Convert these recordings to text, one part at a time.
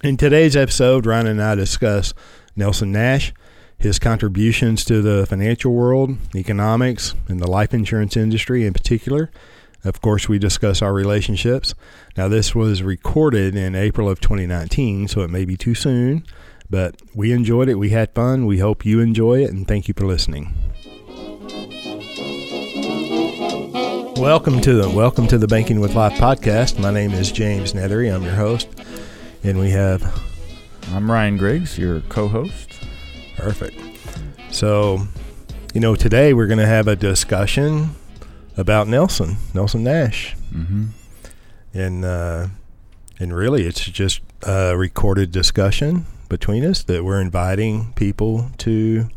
In today's episode, Ryan and I discuss Nelson Nash, his contributions to the financial world, economics, and the life insurance industry in particular. Of course, we discuss our relationships. Now, this was recorded in April of 2019, so it may be too soon, but we enjoyed it. We had fun. We hope you enjoy it, and thank you for listening. Welcome to the Welcome to the Banking with Life podcast. My name is James Neathery. I'm your host, and we have I'm Ryan Griggs, your co-host. Perfect. So, you know, today we're going to have a discussion about Nelson, Nelson Nash, Mm-hmm. and uh, and really, it's just a recorded discussion between us that we're inviting people to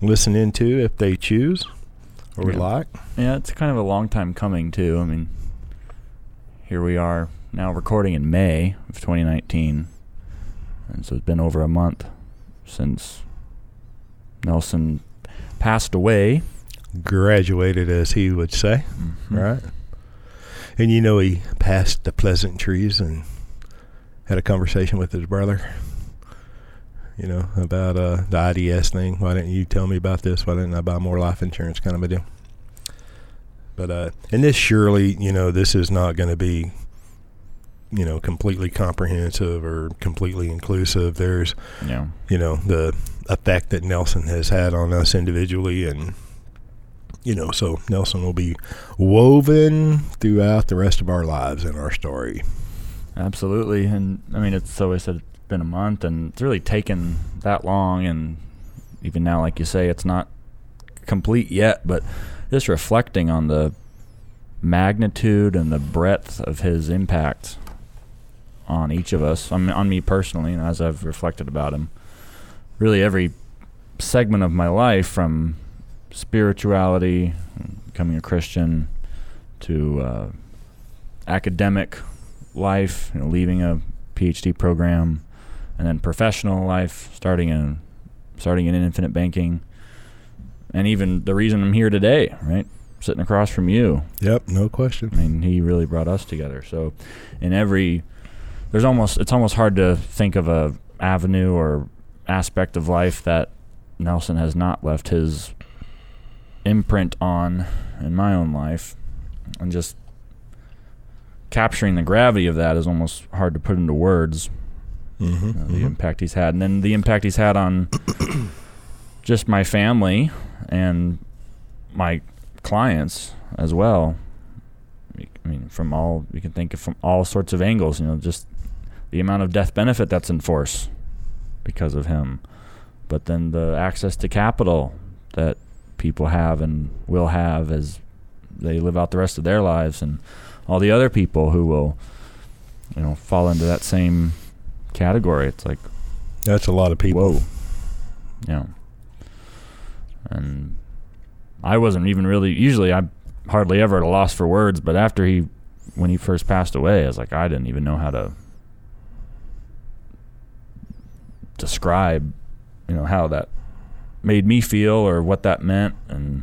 listen into if they choose or would like. Yeah, it's kind of a long time coming too. I mean, here we are now recording in May of 2019, and so it's been over a month since Nelson passed away. Graduated, as he would say, Mhm. right? And you know, he passed the pleasantries and had a conversation with his brother. You know about uh, the IDS thing. Why didn't you tell me about this? Why didn't I buy more life insurance? Kind of a deal. But uh, and this surely, you know, this is not going to be, you know, completely comprehensive or completely inclusive. There's Yeah. you know the effect that Nelson has had on us individually and you know so Nelson will be woven throughout the rest of our lives in our story Absolutely, and I mean, it's so I said it's been a month, and it's really taken that long, and even now, like you say, it's not complete yet. But just reflecting on the magnitude and the breadth of his impact on each of us, on, on me personally, and as I've reflected about him, really every segment of my life, from spirituality, becoming a Christian, to uh, academic life, you know, leaving a PhD program, and then professional life, starting in starting in infinite banking, and even the reason I'm here today, right, sitting across from you. yep no question. I mean, he really brought us together. So, in every, there's almost it's almost hard to think of a avenue or aspect of life that Nelson has not left his imprint on in my own life, and just capturing the gravity of that is almost hard to put into words. mm-hmm, uh, the impact he's had, and then the impact he's had on just my family and my clients as well. I mean, from all you can think of from all sorts of angles. You know, just the amount of death benefit that's in force because of him, but then the access to capital that people have and will have as they live out the rest of their lives, and all the other people who will, you know, fall into that same category. It's like, that's a lot of people whoa, yeah. And I wasn't even really. Usually, I'm hardly ever at a loss for words. But after he, when he first passed away, I was like, I didn't even know how to describe, you know, how that made me feel or what that meant, and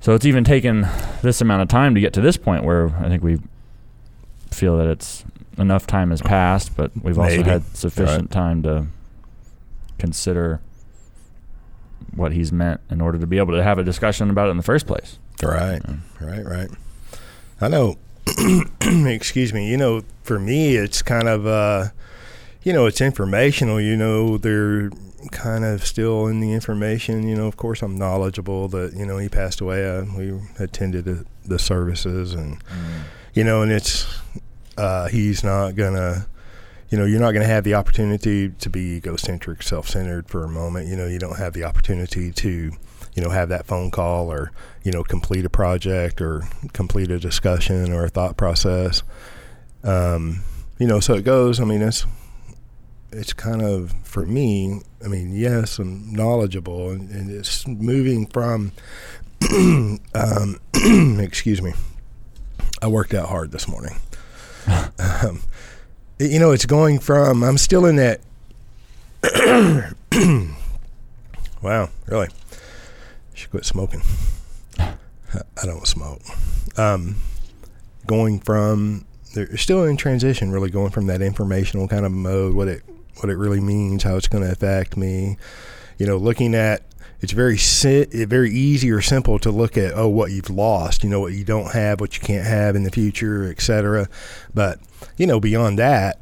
so it's even taken this amount of time to get to this point where I think we feel that it's enough time has passed, but we've also had sufficient time to consider what he's meant in order to be able to have a discussion about it in the first place. right. Right right. I know excuse me you know for me it's kind of uh you know it's informational you know they're kind of still in the information you know of course i'm knowledgeable that you know he passed away uh, we attended the, the services and you know and it's uh he's not gonna you know you're not gonna have the opportunity to be egocentric self-centered for a moment you know you don't have the opportunity to you know have that phone call or you know complete a project or complete a discussion or a thought process um you know so it goes i mean it's it's kind of for me i mean yes i'm knowledgeable and, and it's moving from um excuse me i worked out hard this morning. Um, you know it's going from i'm still in that wow really? Should quit smoking. I don't smoke. Um going from they're still in transition, really going from that informational kind of mode, what it what it really means, how it's going to affect me. You know, looking at it's very si- very easy or simple to look at oh what you've lost, you know what you don't have, what you can't have in the future, etc. But you know beyond that,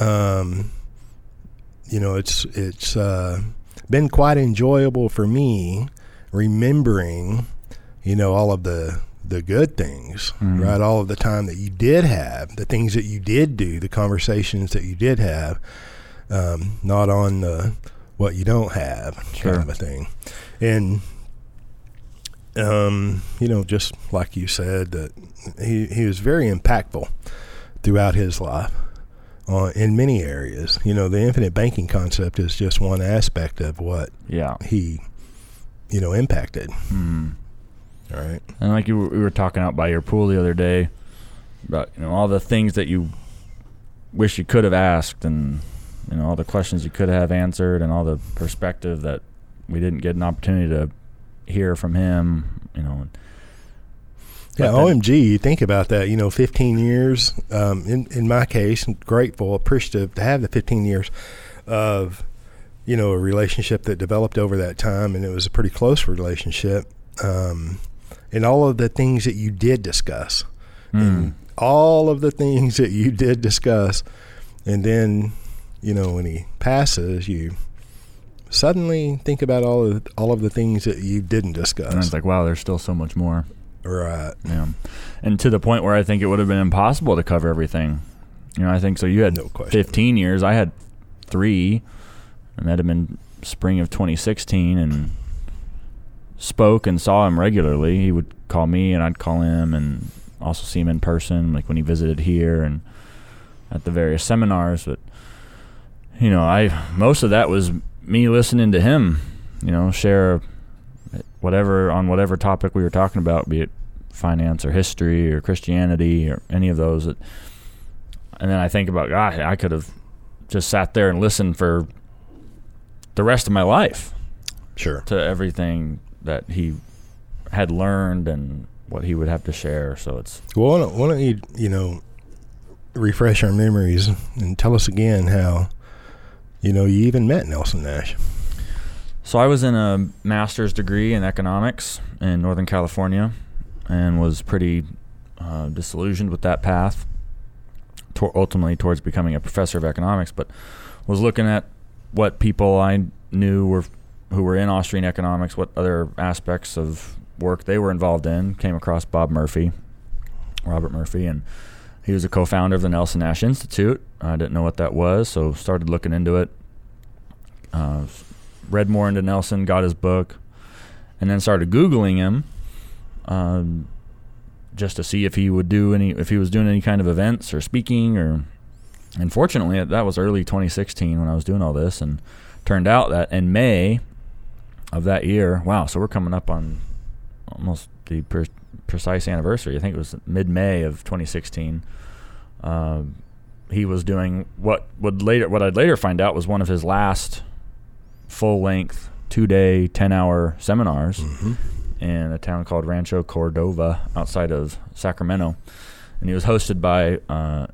um, you know it's it's uh, been quite enjoyable for me remembering, you know all of the the good things, mm-hmm. right? All of the time that you did have, the things that you did do, the conversations that you did have, um, not on the what you don't have sure. kind of a thing. And um, you know, just like you said, that he he was very impactful throughout his life uh, in many areas. You know, the infinite banking concept is just one aspect of what yeah. he you know impacted. Mm. All right. And like you were, we were talking out by your pool the other day about you know all the things that you wish you could have asked and you know all the questions you could have answered and all the perspective that we didn't get an opportunity to hear from him you know yeah omg you think about that you know 15 years um, in, in my case grateful appreciative to have the 15 years of you know a relationship that developed over that time and it was a pretty close relationship um, and all of the things that you did discuss, mm. and all of the things that you did discuss, and then you know when he passes, you suddenly think about all of all of the things that you didn't discuss. And it's like, wow, there's still so much more. Right. Yeah. And to the point where I think it would have been impossible to cover everything. You know, I think so. You had no 15 years. I had three. I met him in spring of 2016, and spoke and saw him regularly. He would call me and I'd call him and also see him in person, like when he visited here and at the various seminars. But you know, I most of that was me listening to him. You know, share whatever on whatever topic we were talking about, be it finance or history or Christianity or any of those. That, and then I think about, God, I could have just sat there and listened for the rest of my life. Sure. To everything that he had learned and what he would have to share. So it's well. Why don't, why don't you you know refresh our memories and tell us again how you know you even met Nelson Nash. So I was in a master's degree in economics in Northern California, and was pretty uh, disillusioned with that path. To- ultimately, towards becoming a professor of economics, but was looking at what people I knew were who were in Austrian economics, what other aspects of work they were involved in. Came across Bob Murphy, Robert Murphy, and he was a co-founder of the Nelson Nash Institute. I didn't know what that was, so started looking into it. Uh, read more into Nelson, got his book, and then started googling him, um, just to see if he would do any, if he was doing any kind of events or speaking or. And fortunately, that was early 2016 when I was doing all this, and turned out that in May of that year. Wow, so we're coming up on almost the per- precise anniversary. I think it was mid May of 2016. Um, he was doing what would later what I'd later find out was one of his last full length two day ten hour seminars mm-hmm. in a town called Rancho Cordova outside of Sacramento, and he was hosted by uh,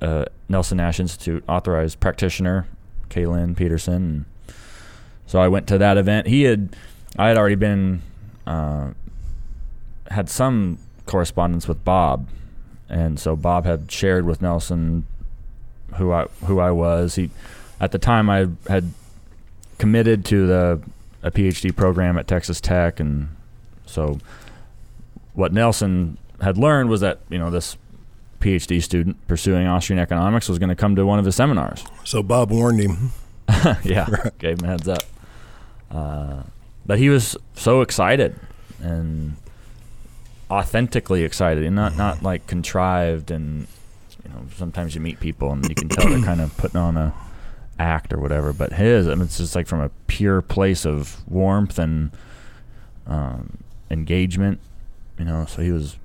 uh, Nelson Nash Institute authorized practitioner Kaylin Peterson. So I went to that event. He had, I had already been, uh, had some correspondence with Bob, and so Bob had shared with Nelson who I who I was. He, at the time, I had committed to the a PhD program at Texas Tech, and so what Nelson had learned was that you know this PhD student pursuing Austrian economics was going to come to one of his seminars. So Bob warned him. yeah, gave him a heads up. Uh, but he was so excited and authentically excited, and not not like contrived. And you know, sometimes you meet people and you can tell they're kind of putting on a act or whatever. But his, I mean, it's just like from a pure place of warmth and um, engagement. You know, so he was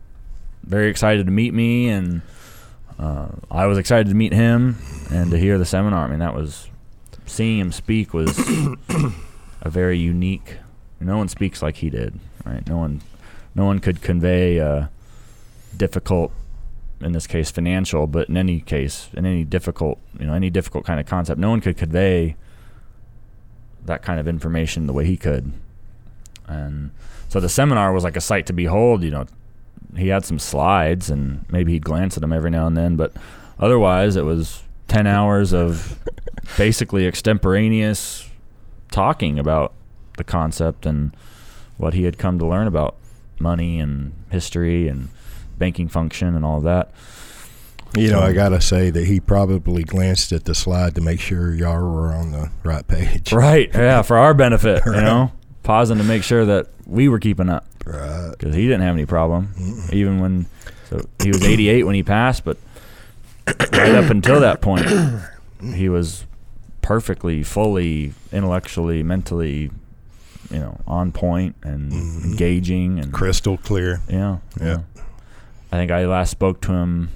very excited to meet me, and uh, I was excited to meet him and to hear the seminar. I mean, that was seeing him speak was a very unique. No one speaks like he did, right? No one, no one could convey a difficult in this case financial, but in any case, in any difficult, you know, any difficult kind of concept, no one could convey that kind of information the way he could. And so the seminar was like a sight to behold. You know, he had some slides, and maybe he'd glance at them every now and then, but otherwise, it was ten hours of basically extemporaneous talking about the concept and what he had come to learn about money and history and banking function and all of that. You know, I gotta say that he probably glanced at the slide to make sure y'all were on the right page. Right. Yeah, for our benefit, you know, pausing to make sure that we were keeping up Right. because he didn't have any problem, even when. So he was 88 when he passed, but right up until that point, he was perfectly, fully, intellectually, mentally, you know, on point and Mhm. engaging and Crystal clear. Yeah, Yeah. I think I last spoke to him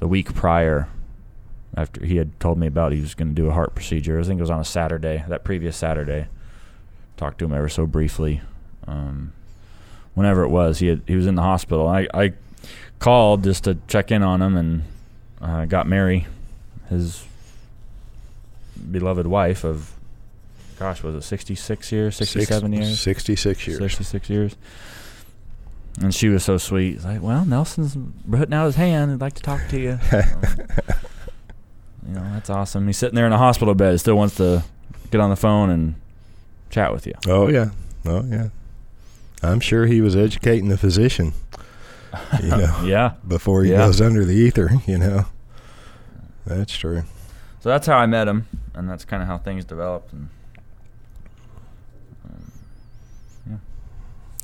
the week prior after he had told me about he was going to do a heart procedure. I think it was on a Saturday, that previous Saturday. Talked to him ever so briefly. Um, whenever it was, he had, he was in the hospital. I, I called just to check in on him and uh, got Mary, his beloved wife of, gosh, was it 66 years, 67 Six- years? 66 years. 66 years. And she was so sweet. It's like, well, Nelson's putting out his hand. He'd like to talk to you. you know, that's awesome. He's sitting there in a hospital bed. He still wants to get on the phone and chat with you. Oh, yeah. Oh, yeah. I'm sure he was educating the physician, you know, yeah. before he Yeah. goes under the ether, you know. That's true. So that's how I met him, and that's kind of how things developed. And,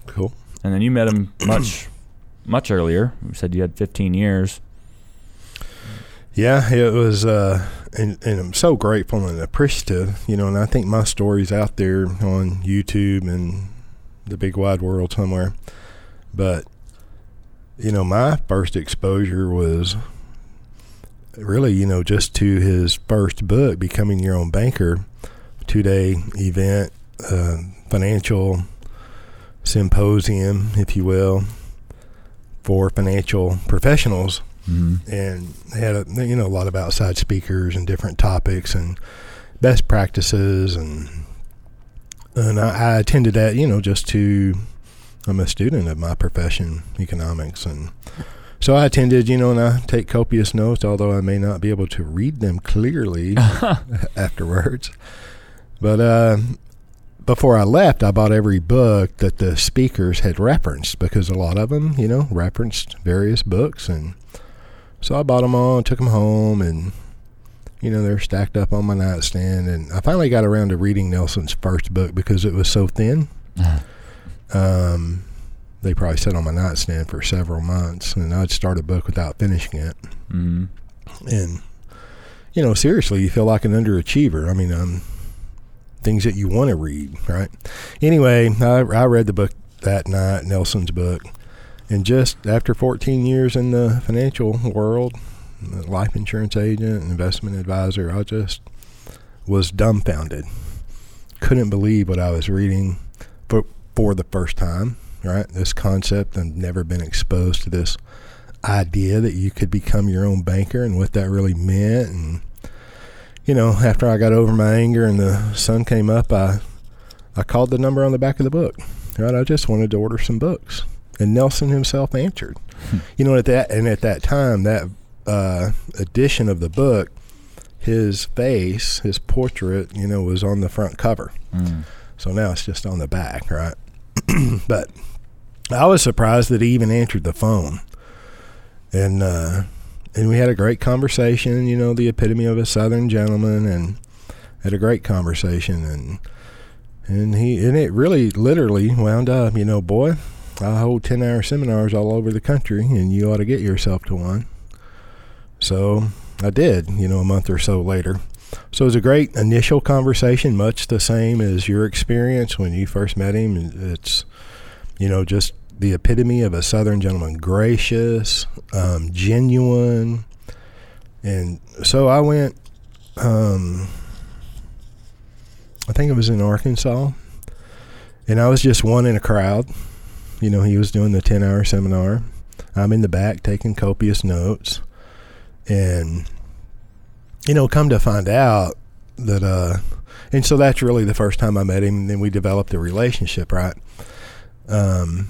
Cool. and then you met him much, much earlier. You said you had 15 years. Yeah, it was, uh, and, and I'm so grateful and appreciative, you know, and I think my story's out there on YouTube and the big wide world somewhere. But, you know, my first exposure was really, you know, just to his first book, Becoming Your Own Banker, two day event, uh, financial symposium, if you will, for financial professionals. Mm-hmm. and they had a, you know a lot of outside speakers and different topics and best practices. And and I, I attended that you know just to I'm a student of my profession economics. And so I attended you know and I take copious notes although I may not be able to read them clearly afterwards. But uh before I left, I bought every book that the speakers had referenced because a lot of them, you know, referenced various books. And so I bought them all and took them home. And, you know, they're stacked up on my nightstand. And I finally got around to reading Nelson's first book because it was so thin. Um, they probably sat on my nightstand for several months. And I'd start a book without finishing it. mm-hmm. And, you know, seriously, you feel like an underachiever. I mean, um, things that you want to read, right? Anyway, I, I read the book that night, Nelson's book, and just after 14 years in the financial world, life insurance agent, investment advisor, I just was dumbfounded. Couldn't believe what I was reading for, for the first time, right? This concept, I've never been exposed to this idea that you could become your own banker and what that really meant and you know after i got over my anger and the sun came up i i called the number on the back of the book right? I just wanted to order some books. And nelson himself answered. You know at that and at that time that uh, edition of the book his face his portrait you know was on the front cover. Mm so now it's just on the back, right? but I was surprised that he even answered the phone. And uh and we had a great conversation, you know, the epitome of a southern gentleman and had a great conversation and and he and it really literally wound up, you know, boy, I hold 10-hour seminars all over the country and you ought to get yourself to one. So, I did, you know, a month or so later. So it was a great initial conversation, much the same as your experience when you first met him. It's, you know, just the epitome of a Southern gentleman, gracious, um, genuine. And so I went, um, I think it was in Arkansas, and I was just one in a crowd. You know, he was doing the 10 hour seminar. I'm in the back taking copious notes, and you know, come to find out that, uh, and so that's really the first time I met him. And then we developed a relationship, right? Um,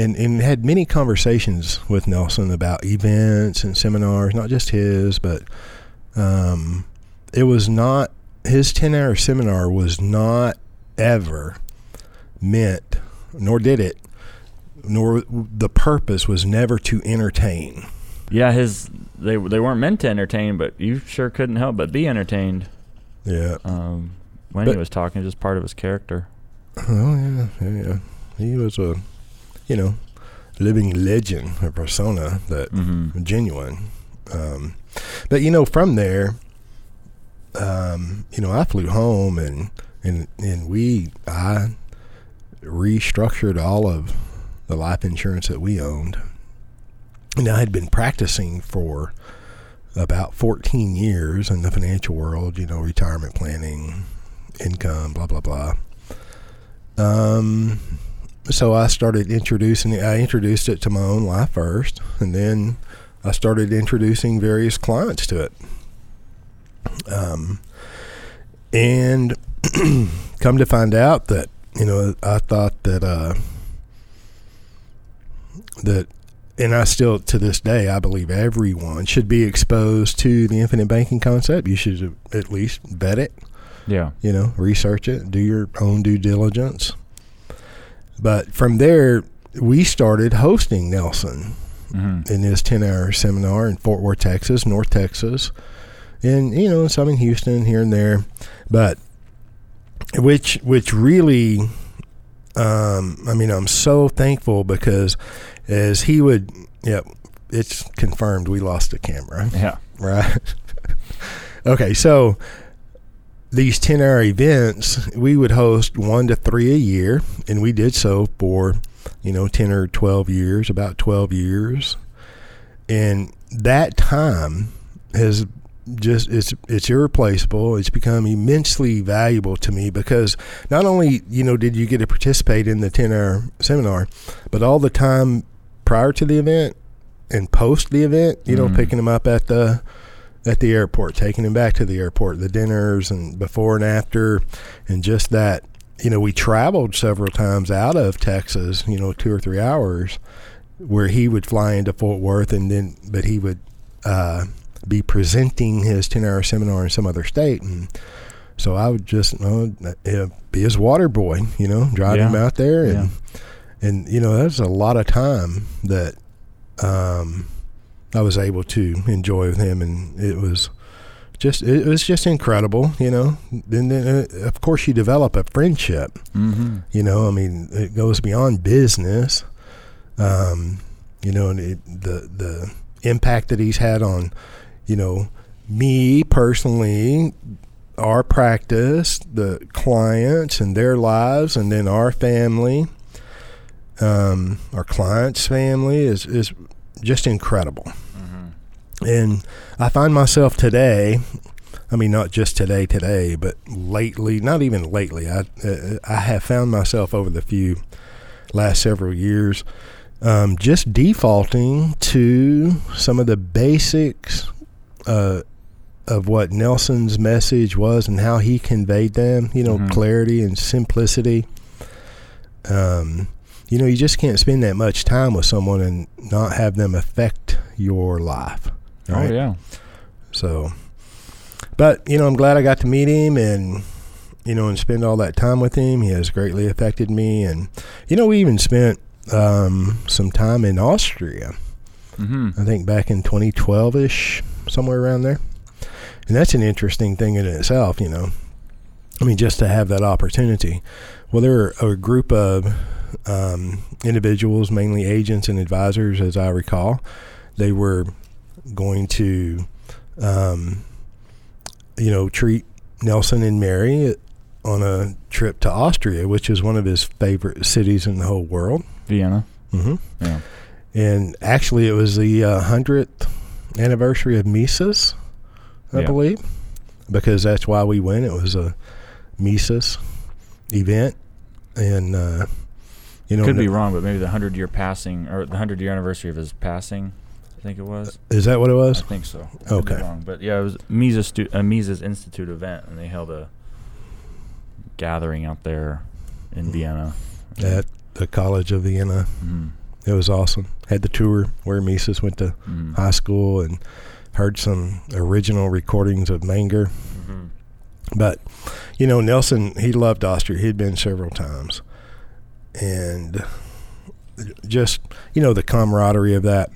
and and had many conversations with Nelson about events and seminars, not just his, but um, it was not his ten hour seminar was not ever meant, nor did it, nor the purpose was never to entertain. Yeah, his they they weren't meant to entertain, but you sure couldn't help but be entertained. Yeah. Um, when But- he was talking, just part of his character. Oh yeah, yeah, yeah. He was a, you know, living legend, a persona that Mm-hmm. genuine. Um, but you know, from there, um, you know, I flew home and and and we I restructured all of the life insurance that we owned, and I had been practicing for about 14 years in the financial world. You know, retirement planning, income, blah blah blah. Um, so I started introducing. I introduced it to my own life first, and then I started introducing various clients to it. Um, and come to find out that you know I thought that uh, that, and I still to this day I believe everyone should be exposed to the infinite banking concept. You should at least vet it Yeah. you know, research it, do your own due diligence. But from there, we started hosting Nelson Mm-hmm. in his 10 hour seminar in Fort Worth, Texas, North Texas, and, you know, some in Houston here and there. But which, which really, um, I mean, I'm so thankful because as he would, yeah, it's confirmed we lost the camera Yeah. right? okay, so these 10 hour events, we would host one to three a year, and we did so for, you know, 10 or 12 years, about 12 years. And that time has just it's it's irreplaceable. It's become immensely valuable to me because not only you know did you get to participate in the ten hour seminar, but all the time prior to the event and post the event, you know, Mhm. picking them up at the at the airport, taking him back to the airport, the dinners and before and after, and just that. You know, we traveled several times out of Texas. You know, two or three hours, where he would fly into Fort Worth, and then but he would uh, be presenting his ten-hour seminar in some other state, and so I would just you know, uh, be his water boy. You know, drive him out there, and Yeah. and you know, that's a lot of time that um, I was able to enjoy with him, and it was just it was just incredible, you know. And then, uh, of course, you develop a friendship. Mm-hmm. You know, I mean, it goes beyond business. Um, you know, and it, the the impact that he's had on, you know, me personally, our practice, the clients and their lives, and then our family, um, our clients' family is is just incredible. Mm-hmm. And I find myself today, I mean, not just today, today, but lately, not even lately, I, uh, I have found myself over the few last several years um, just defaulting to some of the basics uh, of what Nelson's message was and how he conveyed them, you know, Mhm. clarity and simplicity. Um, you know, you just can't spend that much time with someone and not have them affect your life. Right? Oh yeah. So, but you know, I'm glad I got to meet him and you know and spend all that time with him. He has greatly affected me, and you know, we even spent um, some time in Austria. Mm-hmm. I think back in 2012 ish, somewhere around there. And that's an interesting thing in itself, you know. I mean, just to have that opportunity. Well, there are a group of um, individuals, mainly agents and advisors, as I recall. They were going to, um, you know, treat Nelson and Mary on a trip to Austria, which is one of his favorite cities in the whole world. Vienna. Mm-hmm. Yeah. and actually it was the uh, hundredth anniversary of Mises, I Yeah. believe, because that's why we went. It was a Mises event, and uh, You know, Could be wrong, but maybe the hundred year passing or the hundred year anniversary of his passing. I think it was. Is that what it was? I think so. I could be Okay. wrong. But yeah, it was Mises, stu- a Mises Institute event, and they held a gathering out there in Vienna. At the College of Vienna. Mhm. It was awesome. Had the tour where Mises went to Mhm. high school and heard some original recordings of Menger. Mhm. But you know, Nelson, he loved Austria. He'd been several times, and just you know the camaraderie of that.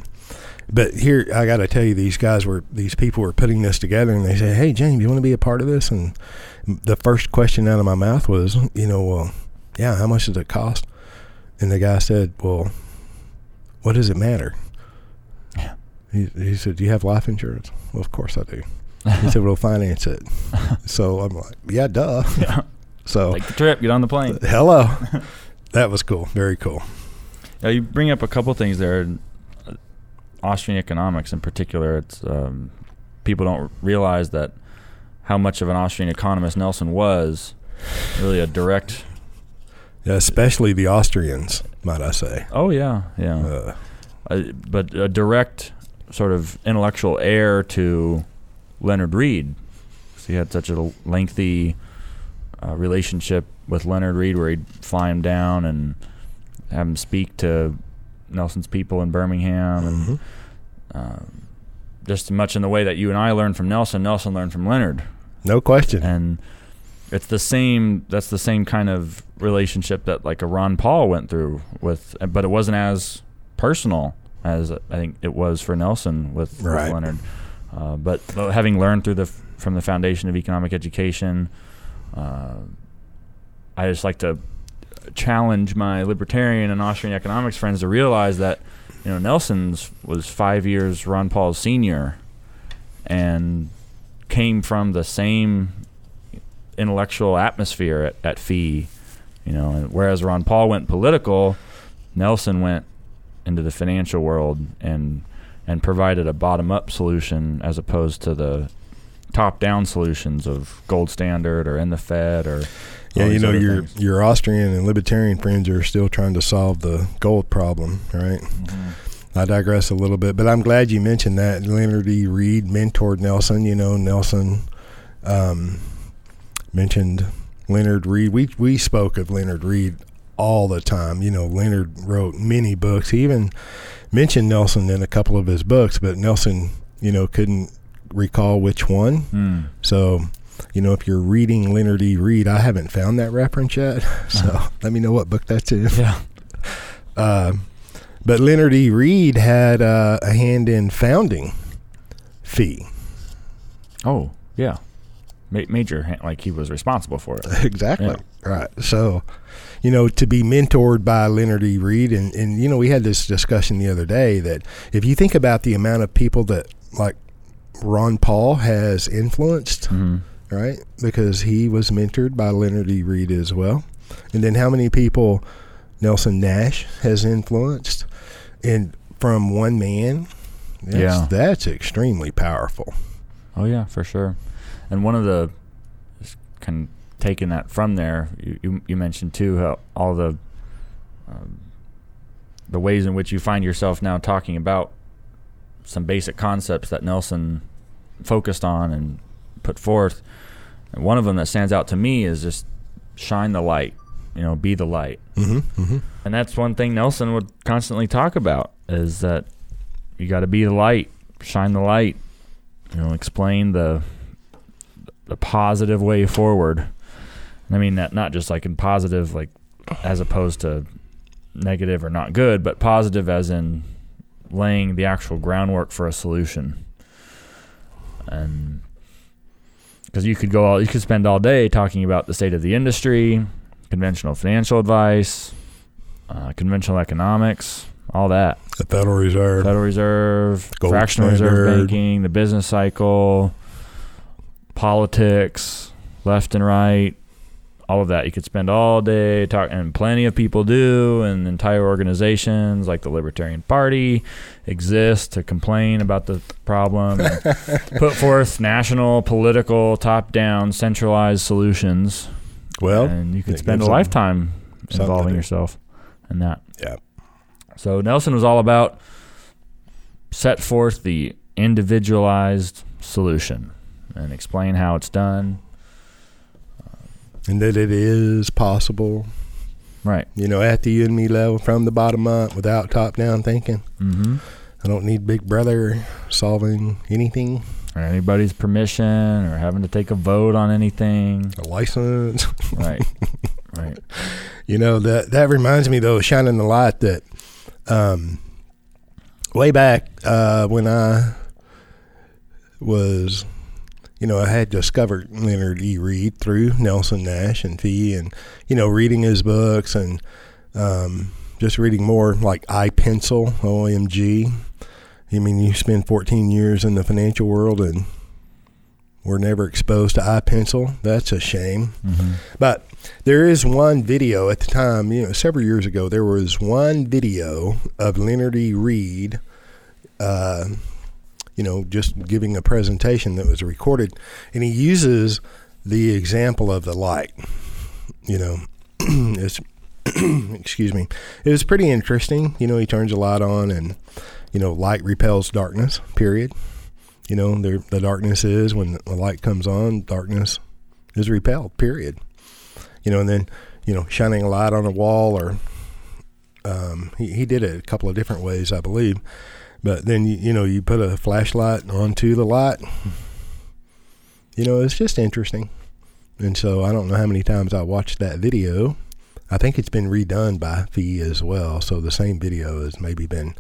But here, I got to tell you, these guys were these people were putting this together, and they said, "Hey, James, you want to be a part of this?" And the first question out of my mouth was, "You know, well, yeah, how much does it cost?" And the guy said, "Well, what does it matter?" Yeah. He, he said, "Do you have life insurance?" Well, of course I do. He said, "We'll finance it." So I'm like, "Yeah, duh." yeah. So Take the trip. Get on the plane. hello, that was cool. Very cool. Yeah, you bring up a couple things there. Austrian economics, in particular, it's um, people don't realize that how much of an Austrian economist Nelson was. Really, a direct. Yeah, especially the Austrians, might I say. Oh yeah, yeah. Uh, uh, but a direct sort of intellectual heir to Leonard Read. So he had such a lengthy uh, relationship with Leonard Read, where he'd fly him down and have him speak to Nelson's people in Birmingham, and mhm. um, just much in the way that you and I learned from Nelson, Nelson learned from Leonard, No question. and it's the same. That's the same kind of relationship that like a Ron Paul went through with, but it wasn't as personal as I think it was for Nelson with, with Leonard. Uh, but having learned through the from the foundation of economic education, uh, I just like to challenge my libertarian and Austrian economics friends to realize that you know Nelson's was five years Ron Paul's senior, and came from the same intellectual atmosphere at, at FEE, you know. And whereas Ron Paul went political, Nelson went into the financial world and and provided a bottom up solution as opposed to the top down solutions of gold standard or in the Fed or yeah, you know, your things. your Austrian and libertarian friends are still trying to solve the gold problem, right? Mhm. I digress a little bit, but I'm glad you mentioned that. Leonard E. Read mentored Nelson. You know, Nelson um, mentioned Leonard Read. We we spoke of Leonard Read all the time. You know, Leonard wrote many books. He even mentioned Nelson in a couple of his books, but Nelson, you know, couldn't recall which one. Hmm. So, you know, if you're reading Leonard E. Read, I haven't found that reference yet. So Uh-huh. let me know what book that's in. Yeah. Uh, but Leonard E. Read had uh, a hand in founding FEE. Oh, yeah. Ma- major, like he was responsible for it. exactly. Yeah. Right. So, you know, to be mentored by Leonard E. Read, and, and, you know, we had this discussion the other day that if you think about the amount of people that, like, Ron Paul has influenced, hmm right? Because he was mentored by Leonard E. Read as well. And then how many people Nelson Nash has influenced and from one man? That's, Yeah. That's extremely powerful. Oh yeah, for sure. And one of the just kind of taking that from there, you you, you mentioned too how all the um, the ways in which you find yourself now talking about some basic concepts that Nelson focused on and put forth. And one of them that stands out to me is just shine the light. You know, be the light. Mm-hmm, mm-hmm. And that's one thing Nelson would constantly talk about is that you got to be the light, shine the light, you know, explain the the positive way forward. I mean that not just like in positive like as opposed to negative or not good, but positive as in laying the actual groundwork for a solution. And because you could go all you could spend all day talking about the state of the industry, conventional financial advice, uh, conventional economics, all that. The Federal Reserve. Federal Reserve, Gold fractional reserve banking, the business cycle, politics, left and right, all of that. You could spend all day talking, and plenty of people do, and entire organizations like the Libertarian Party exist to complain about the problem, and put forth national, political, top-down, centralized solutions, Well, and you could spend a lifetime involving yourself. in that. Yeah. So Nelson was all about set forth the individualized solution and explain how it's done. And that it is possible, Right. you know, at the you and me level from the bottom up without top down thinking. Mm-hmm. I don't need Big Brother solving anything, Or anybody's permission or having to take a vote on anything. a license. Right. right. You know that that reminds me though, shining the light that um, way back uh, when I was, you know, I had discovered Leonard E. Read through Nelson Nash and FEE, and you know, reading his books and um, just reading more like I Pencil, OMG. I mean, you spend 14 years in the financial world and we're never exposed to I Pencil. That's a shame. Mm-hmm. But there is one video at the time, you know, several years ago, there was one video of Leonard E. Read, uh, you know, just giving a presentation that was recorded. And he uses the example of the light. You know, it's, excuse me, it was pretty interesting. You know, he turns a light on and, you know, light repels darkness, period. You know, there, the darkness is when the light comes on, darkness is repelled, period you know, and then you know, shining a light on a wall, or um, he he did it a couple of different ways, I believe. But then you, you know, you put a flashlight onto the light. You know, it's just interesting, and so I don't know how many times I watched that video. I think it's been redone by FEE as well, so the same video has maybe been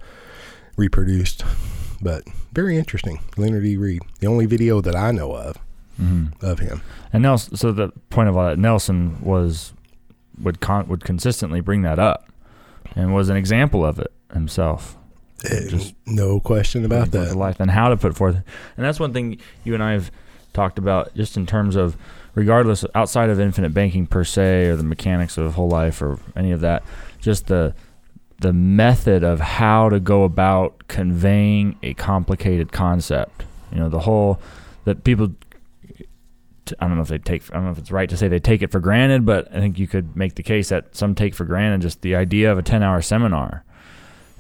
reproduced. But very interesting, Leonard E. Read, the only video that I know of Mm-hmm. of him. And Nelson, so the point of all that, Nelson was would con- would consistently bring that up, and was an example of it himself. Eh, Just no question about that. life and how to put forth. And that's one thing you and I have talked about, just in terms of, regardless outside of infinite banking per se, or the mechanics of whole life, or any of that, just the the method of how to go about conveying a complicated concept. You know, the whole that people. I don't know if they take. I don't know if it's right to say they take it for granted, but I think you could make the case that some take for granted just the idea of a ten-hour seminar.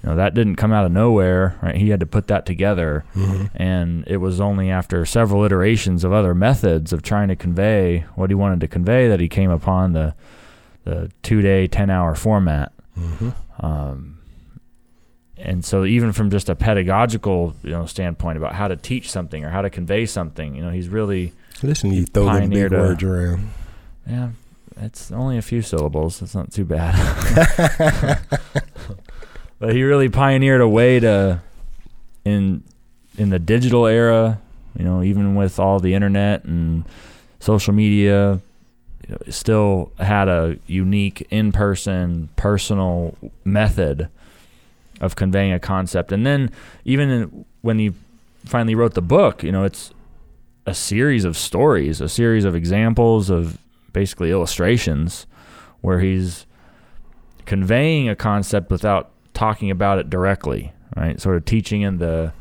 You know, that didn't come out of nowhere, right? He had to put that together, Mhm. and it was only after several iterations of other methods of trying to convey what he wanted to convey that he came upon the the two-day, ten-hour format. Mhm. Um, and so, even from just a pedagogical, you know, standpoint about how to teach something or how to convey something, you know, he's really, Listen, you throw them big a- words around. yeah, it's only a few syllables. It's not too bad. but he really pioneered a way to, in in the digital era, you know, even with all the internet and social media, you know, still had a unique in-person, personal method of conveying a concept. And then even in, when he finally wrote the book, you know, it's a series of stories, a series of examples of basically illustrations where he's conveying a concept without talking about it directly, right? Sort of teaching in the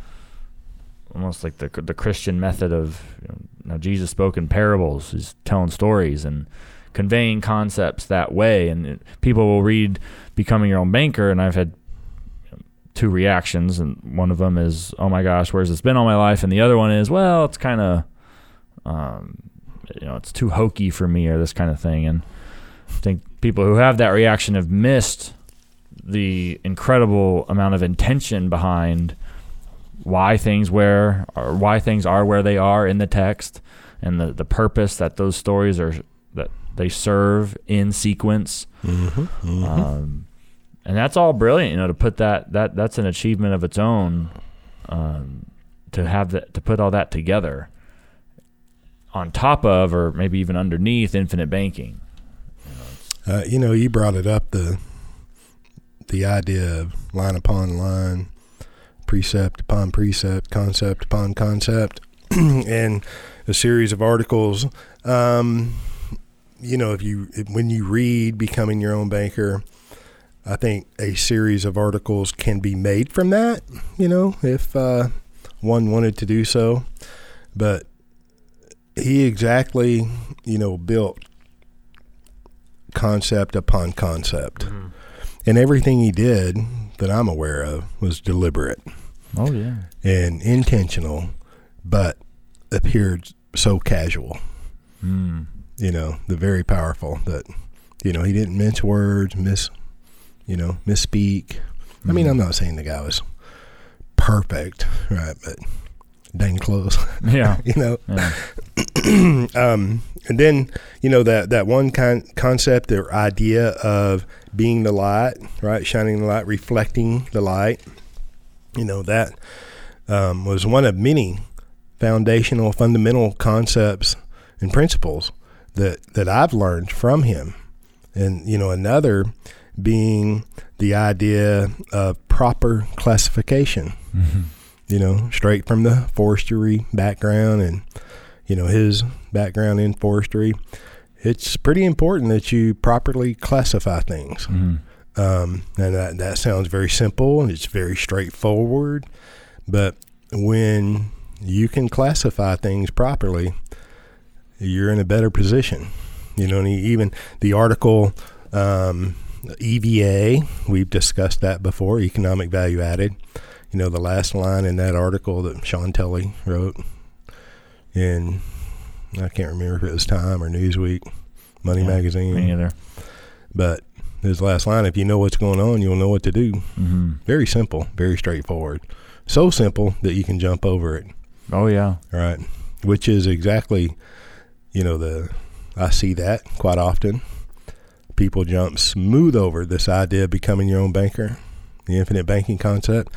almost like the the Christian method of you know, now Jesus spoke in parables, he's telling stories and conveying concepts that way. And people will read becoming your own banker and I've had two reactions and one of them is oh my gosh where's this been all my life? And the other one is well it's kind of um, you know it's too hokey for me or this kind of thing. And I think people who have that reaction have missed the incredible amount of intention behind why things where or why things are where they are in the text and the, the purpose that those stories are that they serve in sequence Mm-hmm. um, and that's all brilliant you know to put that that that's an achievement of its own um, to have that to put all that together on top of or maybe even underneath infinite banking uh, you know, you brought it up the the idea of line upon line, precept upon precept, concept upon concept, and a series of articles. Um, you know, if you if, when you read "Becoming Your Own Banker," I think a series of articles can be made from that. You know, if uh, one wanted to do so, but he exactly, you know, built concept upon concept. And everything he did that I'm aware of was deliberate Oh yeah. and intentional, but appeared so casual. Mm. You know, the very powerful that you know he didn't mince words, miss, you know, misspeak. I mean, Mhm. I'm not saying the guy was perfect, right? But dang close, Yeah. you know. yeah. um, and then you know that that one con- concept or idea of being the light, right? Shining the light, reflecting the light. You know that um, was one of many foundational, fundamental concepts and principles that that I've learned from him. And you know another being the idea of proper classification Mhm. you know, straight from the forestry background and, you know, his background in forestry. It's pretty important that you properly classify things. Mhm. Um, and that, that sounds very simple and it's very straightforward. But when you can classify things properly, you're in a better position. You know, even the article um, EVA, we've discussed that before, economic value added. You know, the last line in that article that Shawn Tully wrote in, I can't remember if it was Time or Newsweek, Money Yeah, Magazine. Me either. But his last line, if you know what's going on, you'll know what to do. hmm Very simple, very straightforward. So simple that you can jump over it, Oh yeah. right? Which is exactly, you know, the I see that quite often. People jump smooth over this idea of becoming your own banker, the infinite banking concept.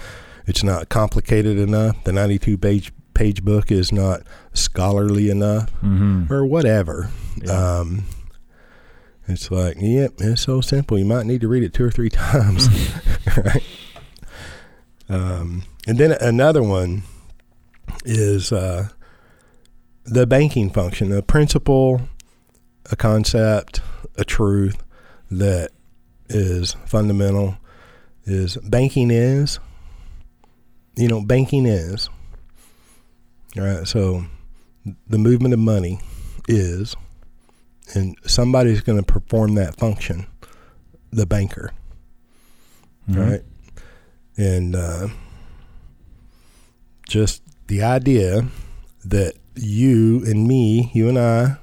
It's not complicated enough. The 92 page page book is not scholarly enough hmm or whatever. Yeah. Um, it's like, yep, it's so simple. You might need to read it two or three times, right? Um, and then another one is uh, the banking function, a principle, a concept, a truth that is fundamental. Is banking is, you know, banking is, all right? So the movement of money is, and somebody's going to perform that function, the banker, Mhm. right? And uh, just the idea that you and me, you and I,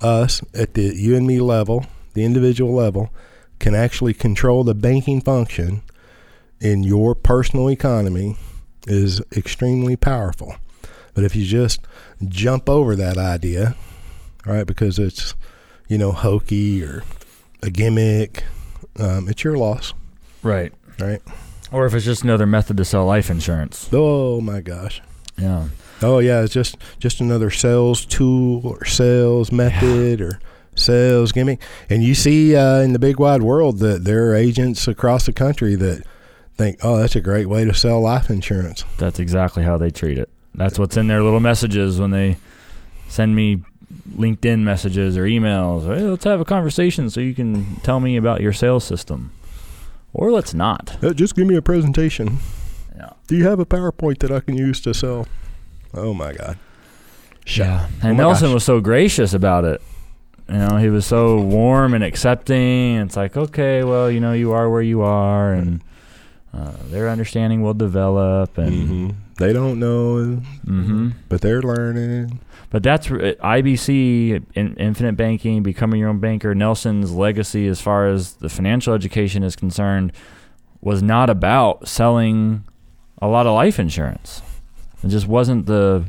us at the you and me level, the individual level, can actually control the banking function in your personal economy is extremely powerful. But if you just jump over that idea, right, because it's, you know, hokey or a gimmick, um, it's your loss, Right. right? Or if it's just another method to sell life insurance. Oh my gosh. Yeah. Oh yeah, it's just just another sales tool or sales method or sales gimmick. And you see uh, in the big wide world that there are agents across the country that think, "Oh, that's a great way to sell life insurance." That's exactly how they treat it. That's what's in their little messages when they send me LinkedIn messages or emails. Hey, let's have a conversation so you can tell me about your sales system. Or let's not. Uh, just give me a presentation. Yeah. Do you have a PowerPoint that I can use to sell? Oh my God. Yeah. And Oh Nelson gosh. was so gracious about it. You know, he was so warm and accepting. It's like, okay, well, you know, you are where you are, and uh, their understanding will develop. And Mhm. They don't know, hmm but they're learning. But that's IBC, in, Infinite Banking, becoming your own banker. Nelson's legacy, as far as the financial education is concerned, was not about selling a lot of life insurance. It just wasn't the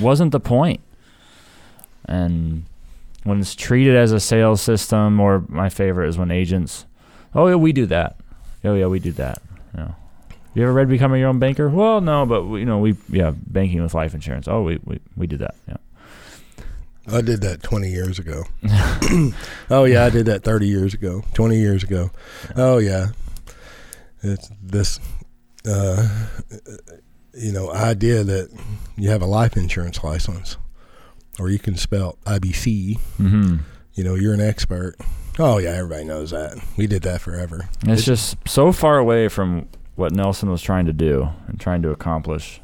wasn't the point. And when it's treated as a sales system, or my favorite is when agents, oh yeah, we do that. Oh yeah, we do that. You know. You ever read Becoming Your Own Banker? Well, no, but we, you know, we yeah, banking with life insurance. Oh, we we, we did that. Yeah. I did that 20 years ago. oh yeah, I did that 30 years ago, 20 years ago. Oh yeah. It's this uh you know, idea that you have a life insurance license or you can spell IBC, Mm-hmm. you know, you're an expert. Oh yeah, everybody knows that. We did that forever. And it's just so far away from what Nelson was trying to do and trying to accomplish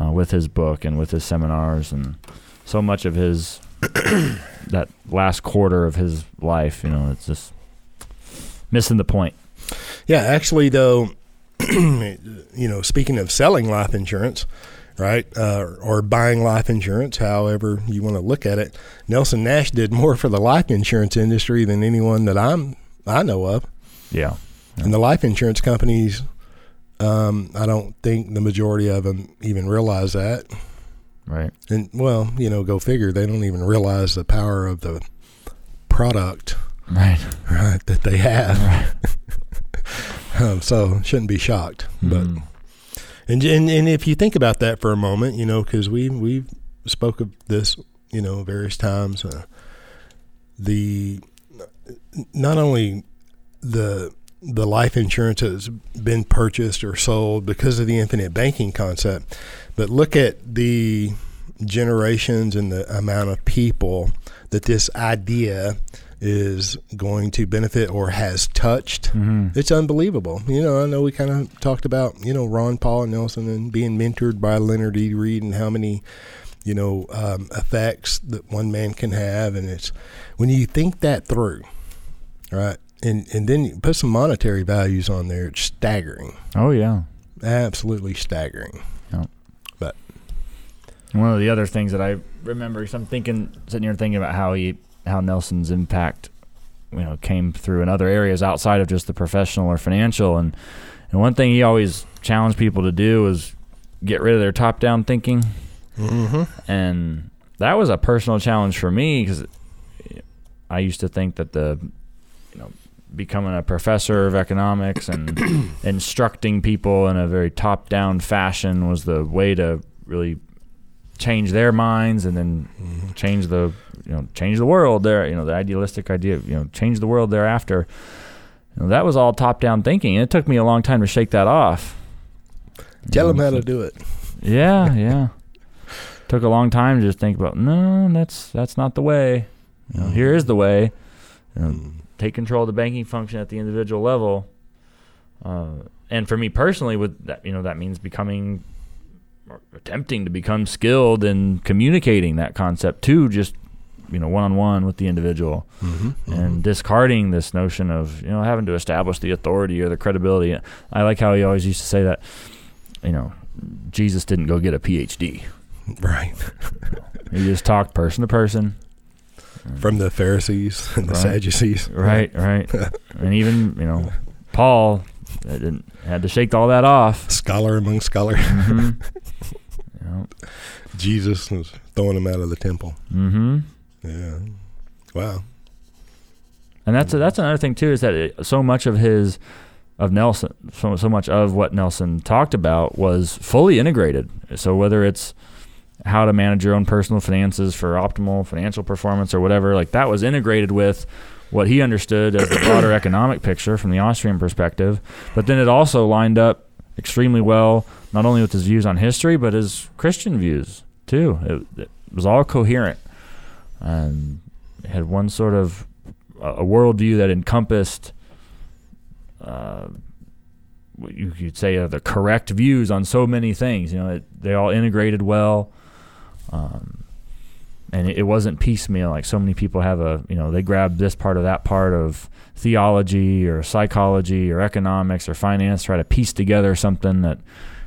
uh, with his book and with his seminars and so much of his that last quarter of his life. You know, it's just missing the point. Yeah, actually, though, you know, speaking of selling life insurance, right, uh, or buying life insurance, however you want to look at it, Nelson Nash did more for the life insurance industry than anyone that I'm I know of. Yeah. And the life insurance companies, um, I don't think the majority of them even realize that. Right. And well, you know, go figure. They don't even realize the power of the product, Right. right, that they have. um, so shouldn't be shocked. But Mhm. and, and and if you think about that for a moment, you know, because we we spoke of this, you know, various times. Uh, the not only the the life insurance has been purchased or sold because of the infinite banking concept, but look at the generations and the amount of people that this idea is going to benefit or has touched. Mhm. It's unbelievable. You know, I know we kind of talked about, you know, Ron Paul and Nelson and being mentored by Leonard E. Read and how many, you know, um, effects that one man can have. And it's when you think that through, right? And, and then you put some monetary values on there, it's staggering. Oh yeah. Absolutely staggering. But one of the other things that I remember, is I'm thinking, sitting here thinking about how he, how Nelson's impact, you know, came through in other areas outside of just the professional or financial. And and one thing he always challenged people to do was get rid of their top-down thinking, Mm-hmm. and that was a personal challenge for me because I used to think that the, you know, becoming a professor of economics and instructing people in a very top-down fashion was the way to really change their minds and then Mm-hmm. change the you know change the world there you know the idealistic idea of, you know change the world thereafter you know, that was all top down thinking and it took me a long time to shake that off Tell them how to do it. yeah yeah took a long time to just think about no that's that's not the way you know, here is the way you know, Mm. Take control of the banking function at the individual level. Uh, and for me personally, with that, you know, that means becoming or attempting to become skilled in communicating that concept to just you know one on one with the individual Mm-hmm. and discarding this notion of you know having to establish the authority or the credibility. I like how he always used to say that you know Jesus didn't go get a PhD. right. He just talked person to person. From the Pharisees and the Right. Sadducees. Right, right. and even, you know, Paul had to shake all that off. Scholar among scholars. hmm you know, Jesus was throwing them out of the temple. hmm Yeah. Wow. And that's a, that's another thing too is that it, so much of his of Nelson so so much of what Nelson talked about was fully integrated. So whether it's how to manage your own personal finances for optimal financial performance or whatever, like that was integrated with what he understood as the broader economic picture from the Austrian perspective. But then it also lined up extremely well, not only with his views on history, but his Christian views too. It, it was all coherent and had one sort of a a worldview that encompassed, uh, what you could say, are the correct views on so many things. You know, it, they all integrated well, um, and it, it wasn't piecemeal. Like so many people have a, you know, they grab this part of that part of theology or psychology or economics or finance, try to piece together something that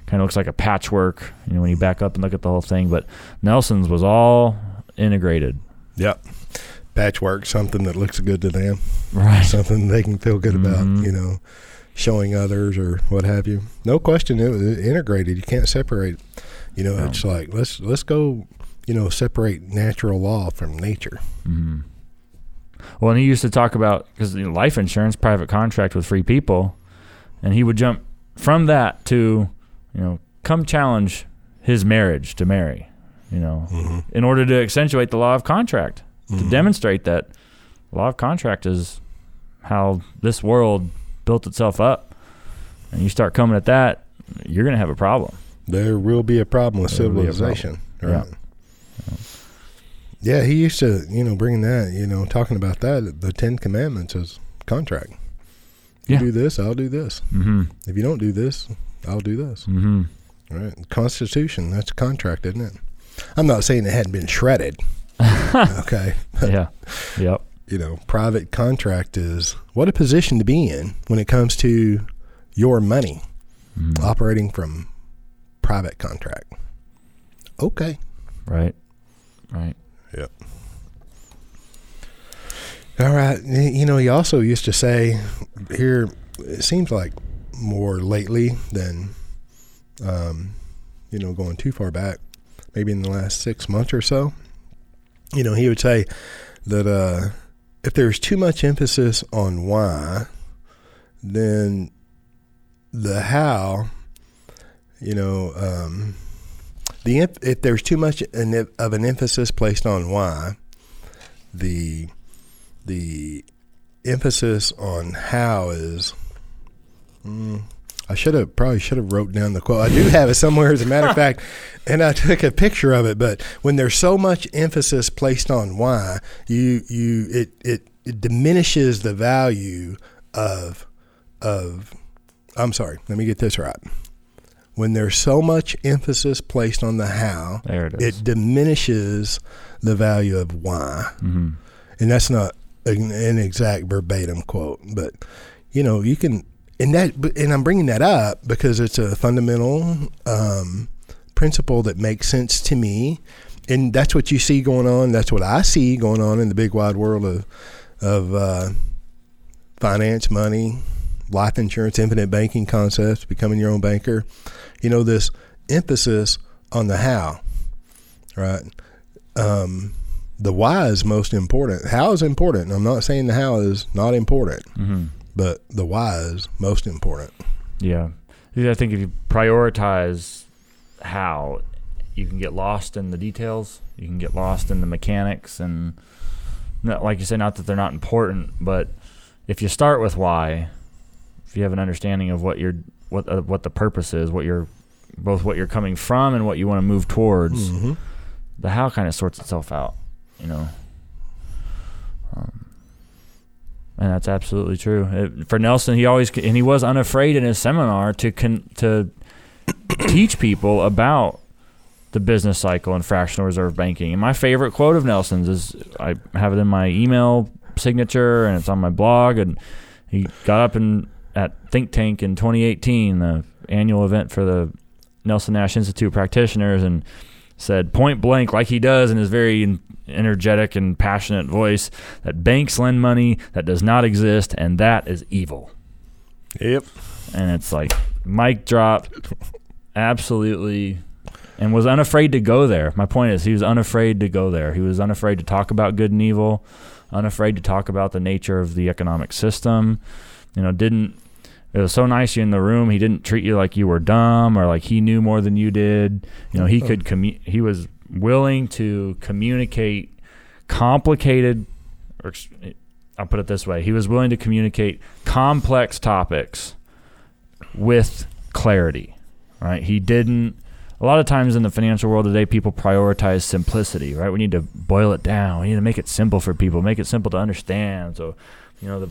kind of looks like a patchwork. You know, when you back up and look at the whole thing. But Nelson's was all integrated. Yep. Patchwork, something that looks good to them, Right. something they can feel good about, Mhm. you know, showing others or what have you. No question, it was integrated. You can't separate. You know, No. it's like let's let's go, you know, separate natural law from nature. hmm Well, and he used to talk about because you know, life insurance, private contract with free people, and he would jump from that to, you know, come challenge his marriage to Mary, you know, Mm-hmm. in order to accentuate the law of contract to Mhm. demonstrate that law of contract is how this world built itself up, and you start coming at that, you're gonna have a problem. There will be a problem with There will be a civilization. problem. Right. Yeah, he used to, you know, bring that, you know, talking about that. The Ten Commandments is contract. You Yeah. do this, I'll do this. Mm-hmm. If you don't do this, I'll do this. Mm-hmm. Right. Constitution, that's a contract, isn't it? I'm not saying it hadn't been shredded. okay. yeah. Yep. you know, private contract is what a position to be in when it comes to your money Mhm. operating from private contract. Okay. Right. Right. Yep. All right. You know, he also used to say here, it seems like more lately than, um, you know, going too far back, maybe in the last six months or so. You know, he would say that uh, if there's too much emphasis on why, then the how, you know, um, the if there's too much of an emphasis placed on why, the the emphasis on how is. Mm, I should have probably should have wrote down the quote. I do have it somewhere, as a matter of fact, and I took a picture of it. But when there's so much emphasis placed on why, you you it it, it diminishes the value of of. I'm sorry. Let me get this right. When there's so much emphasis placed on the how, it it diminishes the value of why. mm-hmm. And that's not an, an exact verbatim quote, but you know, you can, and that, and I'm bringing that up because it's a fundamental um, principle that makes sense to me, and that's what you see going on. That's what I see going on in the big wide world of of uh, finance, money, life insurance, infinite banking concepts, becoming your own banker. You know, this emphasis on the how, right? Um, the why is most important. How is important. I'm not saying the how is not important, Mm-hmm. but the why is most important. Yeah. I think if you prioritize how, you can get lost in the details. You can get lost in the mechanics, and not, like you said, not that they're not important, but if you start with why, if you have an understanding of what your what uh, what the purpose is, what you're both what you're coming from and what you want to move towards, Mm-hmm. the how kind of sorts itself out, you know. Um, and that's absolutely true. It, for Nelson, he always and he was unafraid in his seminar to con, to teach people about the business cycle and fractional reserve banking. And my favorite quote of Nelson's is I have it in my email signature and it's on my blog. And he got up and at Think Tank in 2018, the annual event for the Nelson Nash Institute practitioners, and said point blank, like he does in his very energetic and passionate voice, that banks lend money that does not exist, and that is evil. Yep. And it's like mic drop, absolutely, and was unafraid to go there. My point is, he was unafraid to go there. He was unafraid to talk about good and evil, unafraid to talk about the nature of the economic system. You know, didn't. It was so nice you in the room. He didn't treat you like you were dumb or like he knew more than you did. You know, he oh. could commu- He was willing to communicate complicated, or I'll put it this way: he was willing to communicate complex topics with clarity. Right? He didn't. A lot of times in the financial world today, people prioritize simplicity. Right? We need to boil it down. We need to make it simple for people, make it simple to understand. So, you know, the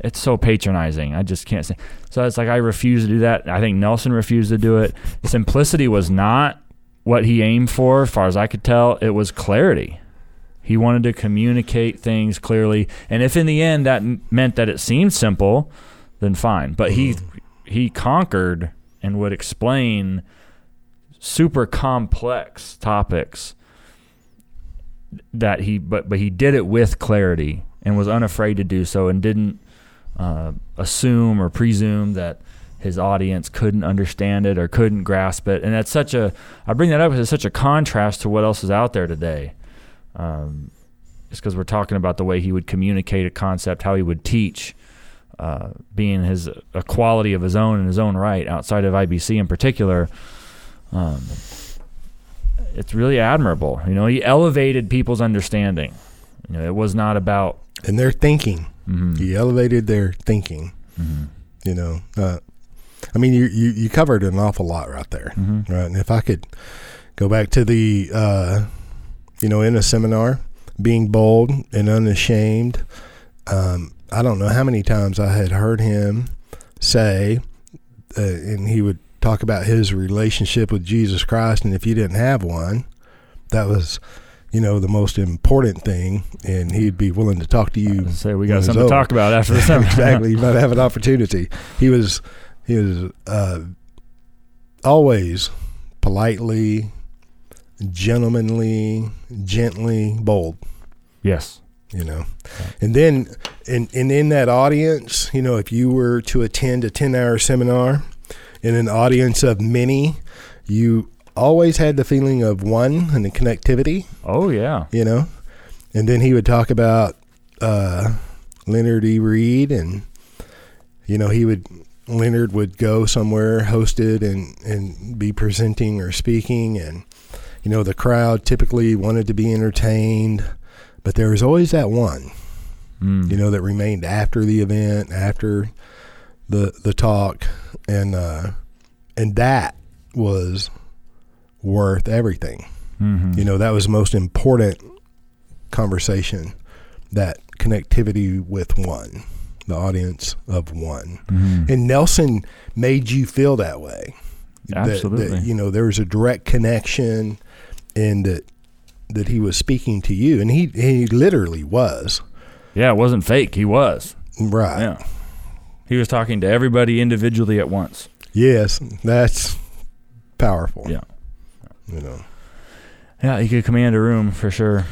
it's so patronizing. I just can't say. So it's like I refuse to do that. I think Nelson refused to do it. Simplicity was not what he aimed for, as far as I could tell. It was clarity. He wanted to communicate things clearly, and if in the end that m- meant that it seemed simple, then fine. But he mm-hmm. he conquered and would explain super complex topics that he but but he did it with clarity and was unafraid to do so and didn't uh, assume or presume that his audience couldn't understand it or couldn't grasp it. And that's such a I bring that up because it's such a contrast to what else is out there today. Um, it's because we're talking about the way he would communicate a concept how he would teach uh, being his a quality of his own in his own right outside of IBC in particular. Um, it's really admirable. You know he elevated people's understanding. You know it was not about And their thinking. Mhm, He elevated their thinking. mhm, You know, uh, I mean, you, you you covered an awful lot right there, mhm. right? And if I could go back to the, uh, you know, in a seminar, being bold and unashamed. Um, I don't know how many times I had heard him say, uh, and he would talk about his relationship with Jesus Christ, and if you didn't have one, that was, you know, the most important thing, and he'd be willing to talk to you. Say we got something to talk about after the seminar. exactly. You might have an opportunity. He was he was uh, always politely, gentlemanly, gently bold. yes. You know, and then and, and in that audience, you know, if you were to attend a ten hour seminar in an audience of many, you always had the feeling of one and the connectivity Oh yeah. you know. And then he would talk about uh, Leonard E. Read, and you know he would Leonard would go somewhere hosted and and be presenting or speaking, and you know the crowd typically wanted to be entertained, but there was always that one, Mm. you know, that remained after the event, after the the talk, and uh, and that was worth everything. Mhm. You know, that was the most important conversation, that connectivity with one, the audience of one. Mhm. And Nelson made you feel that way. That- that, Absolutely. you know, there was a direct connection and that that he was speaking to you and he he literally was. yeah, it wasn't fake. He was. Right. Yeah. He was talking to everybody individually at once. Yes, that's powerful. Yeah. You know. Yeah, he could command a room for sure.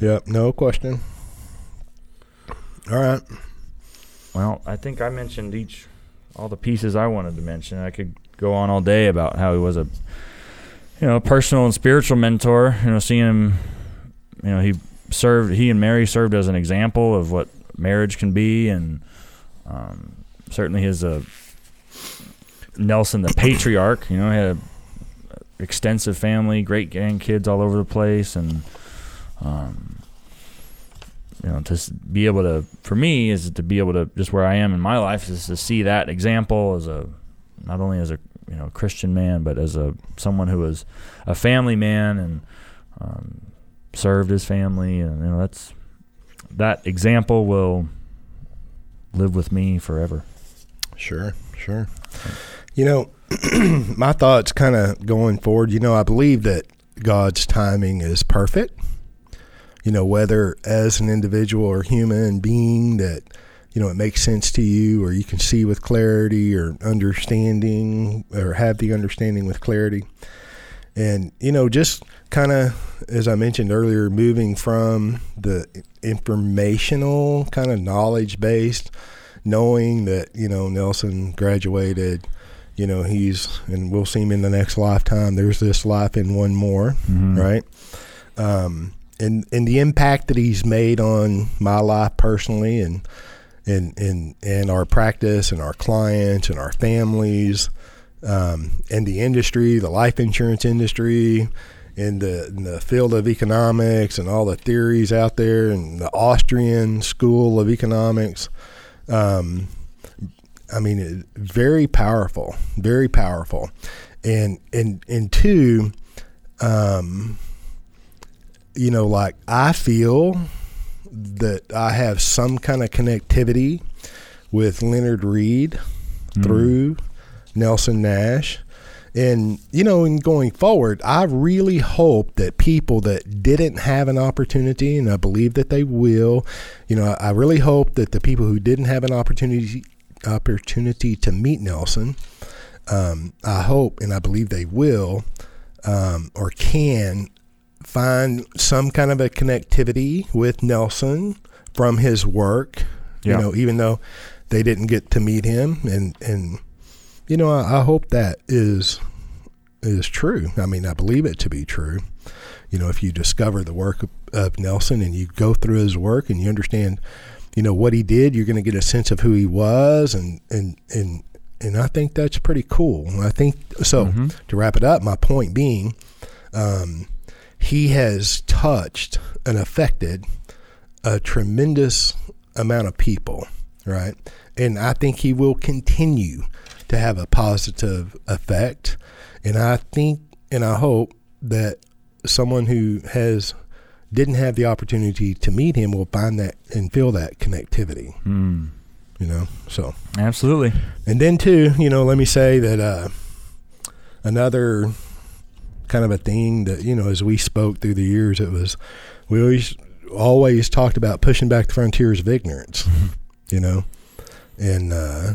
Yep, no question. All right. Well, I think I mentioned each all the pieces I wanted to mention. I could go on all day about how he was a you know, personal and spiritual mentor, you know, seeing him you know, he served he and Mary served as an example of what marriage can be and um, certainly his uh, Nelson the patriarch, you know, he had a extensive family, great grandkids all over the place and um, you know to be able to for me is to be able to just where I am in my life is to see that example as a not only as a you know Christian man but as a someone who was a family man and um, served his family and you know that's that example will live with me forever. Sure, sure. You know, my thoughts kind of going forward, you know, I believe that God's timing is perfect. You know, whether as an individual or human being that, you know, it makes sense to you or you can see with clarity or understanding or have the understanding with clarity. And, you know, just kind of, as I mentioned earlier, moving from the informational kind of knowledge based knowing that you know Nelson graduated, you know he's and we'll see him in the next lifetime. There's this life in one more, Mhm. right? Um, and and the impact that he's made on my life personally, and and and and our practice, and our clients, and our families, um, and the industry, the life insurance industry. In the, in the field of economics and all the theories out there, and the Austrian school of economics, um, I mean, very powerful, very powerful, and and and two, um, you know, like I feel that I have some kind of connectivity with Leonard Read Mm. through Nelson Nash. And, you know, in going forward, I really hope that people that didn't have an opportunity, and I believe that they will, you know, I really hope that the people who didn't have an opportunity opportunity to meet Nelson, um, I hope and I believe they will um, or can find some kind of a connectivity with Nelson from his work. Yeah. You know, even though they didn't get to meet him, and and you know, I, I hope that is is true. I mean, I believe it to be true. You know, if you discover the work of, of Nelson and you go through his work and you understand, you know, what he did, you're going to get a sense of who he was, and and and and I think that's pretty cool. And I think so. Mhm. To wrap it up, my point being, um, he has touched and affected a tremendous amount of people, right? And I think he will continue to have a positive effect. And I think and I hope that someone who has didn't have the opportunity to meet him will find that and feel that connectivity, Mm. you know. So Absolutely. and then too, you know, let me say that uh, another kind of a thing that you know as we spoke through the years, it was we always always talked about pushing back the frontiers of ignorance, you know, and uh,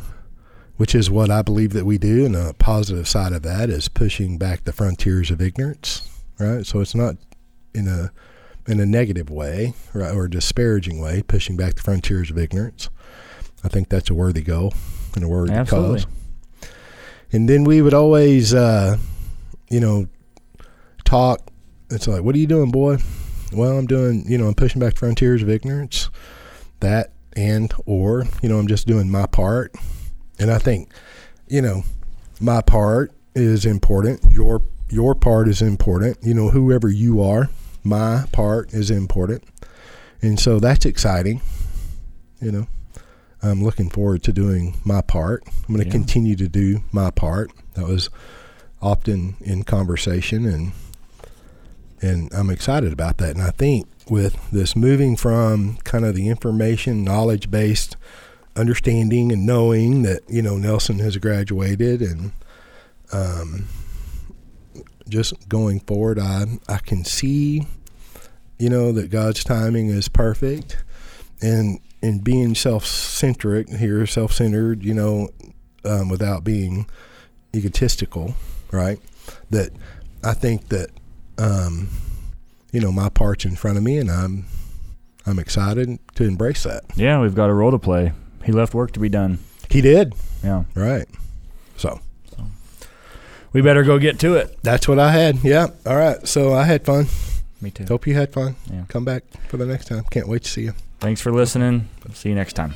which is what I believe that we do. And a positive side of that is pushing back the frontiers of ignorance, right? So it's not in a in a negative way, right, or disparaging way, pushing back the frontiers of ignorance. I think that's a worthy goal and a worthy Absolutely. cause. And then we would always, uh, you know, talk. It's like, what are you doing, boy? Well, I'm doing, you know, I'm pushing back frontiers of ignorance. That and or, you know, I'm just doing my part. And I think, you know, my part is important. Your your part is important. You know, whoever you are, my part is important. And so that's exciting. You know, I'm looking forward to doing my part. I'm going to Yeah. continue to do my part. That was often in conversation and and I'm excited about that. And I think with this moving from kind of the information knowledge based understanding and knowing that you know Nelson has graduated and um, just going forward, I I can see you know that God's timing is perfect, and and being self centric here, self centered, you know, um, without being egotistical, right? That I think that um, you know my part's in front of me, and I'm I'm excited to embrace that. Yeah, we've got a role to play. He left work to be done. He did, Yeah. right? So We better go get to it. that's what I had. Yeah. All right. So I had fun. Me too. Hope you had fun. Yeah. Come back for the next time. Can't wait to see you. Thanks for listening. See you next time.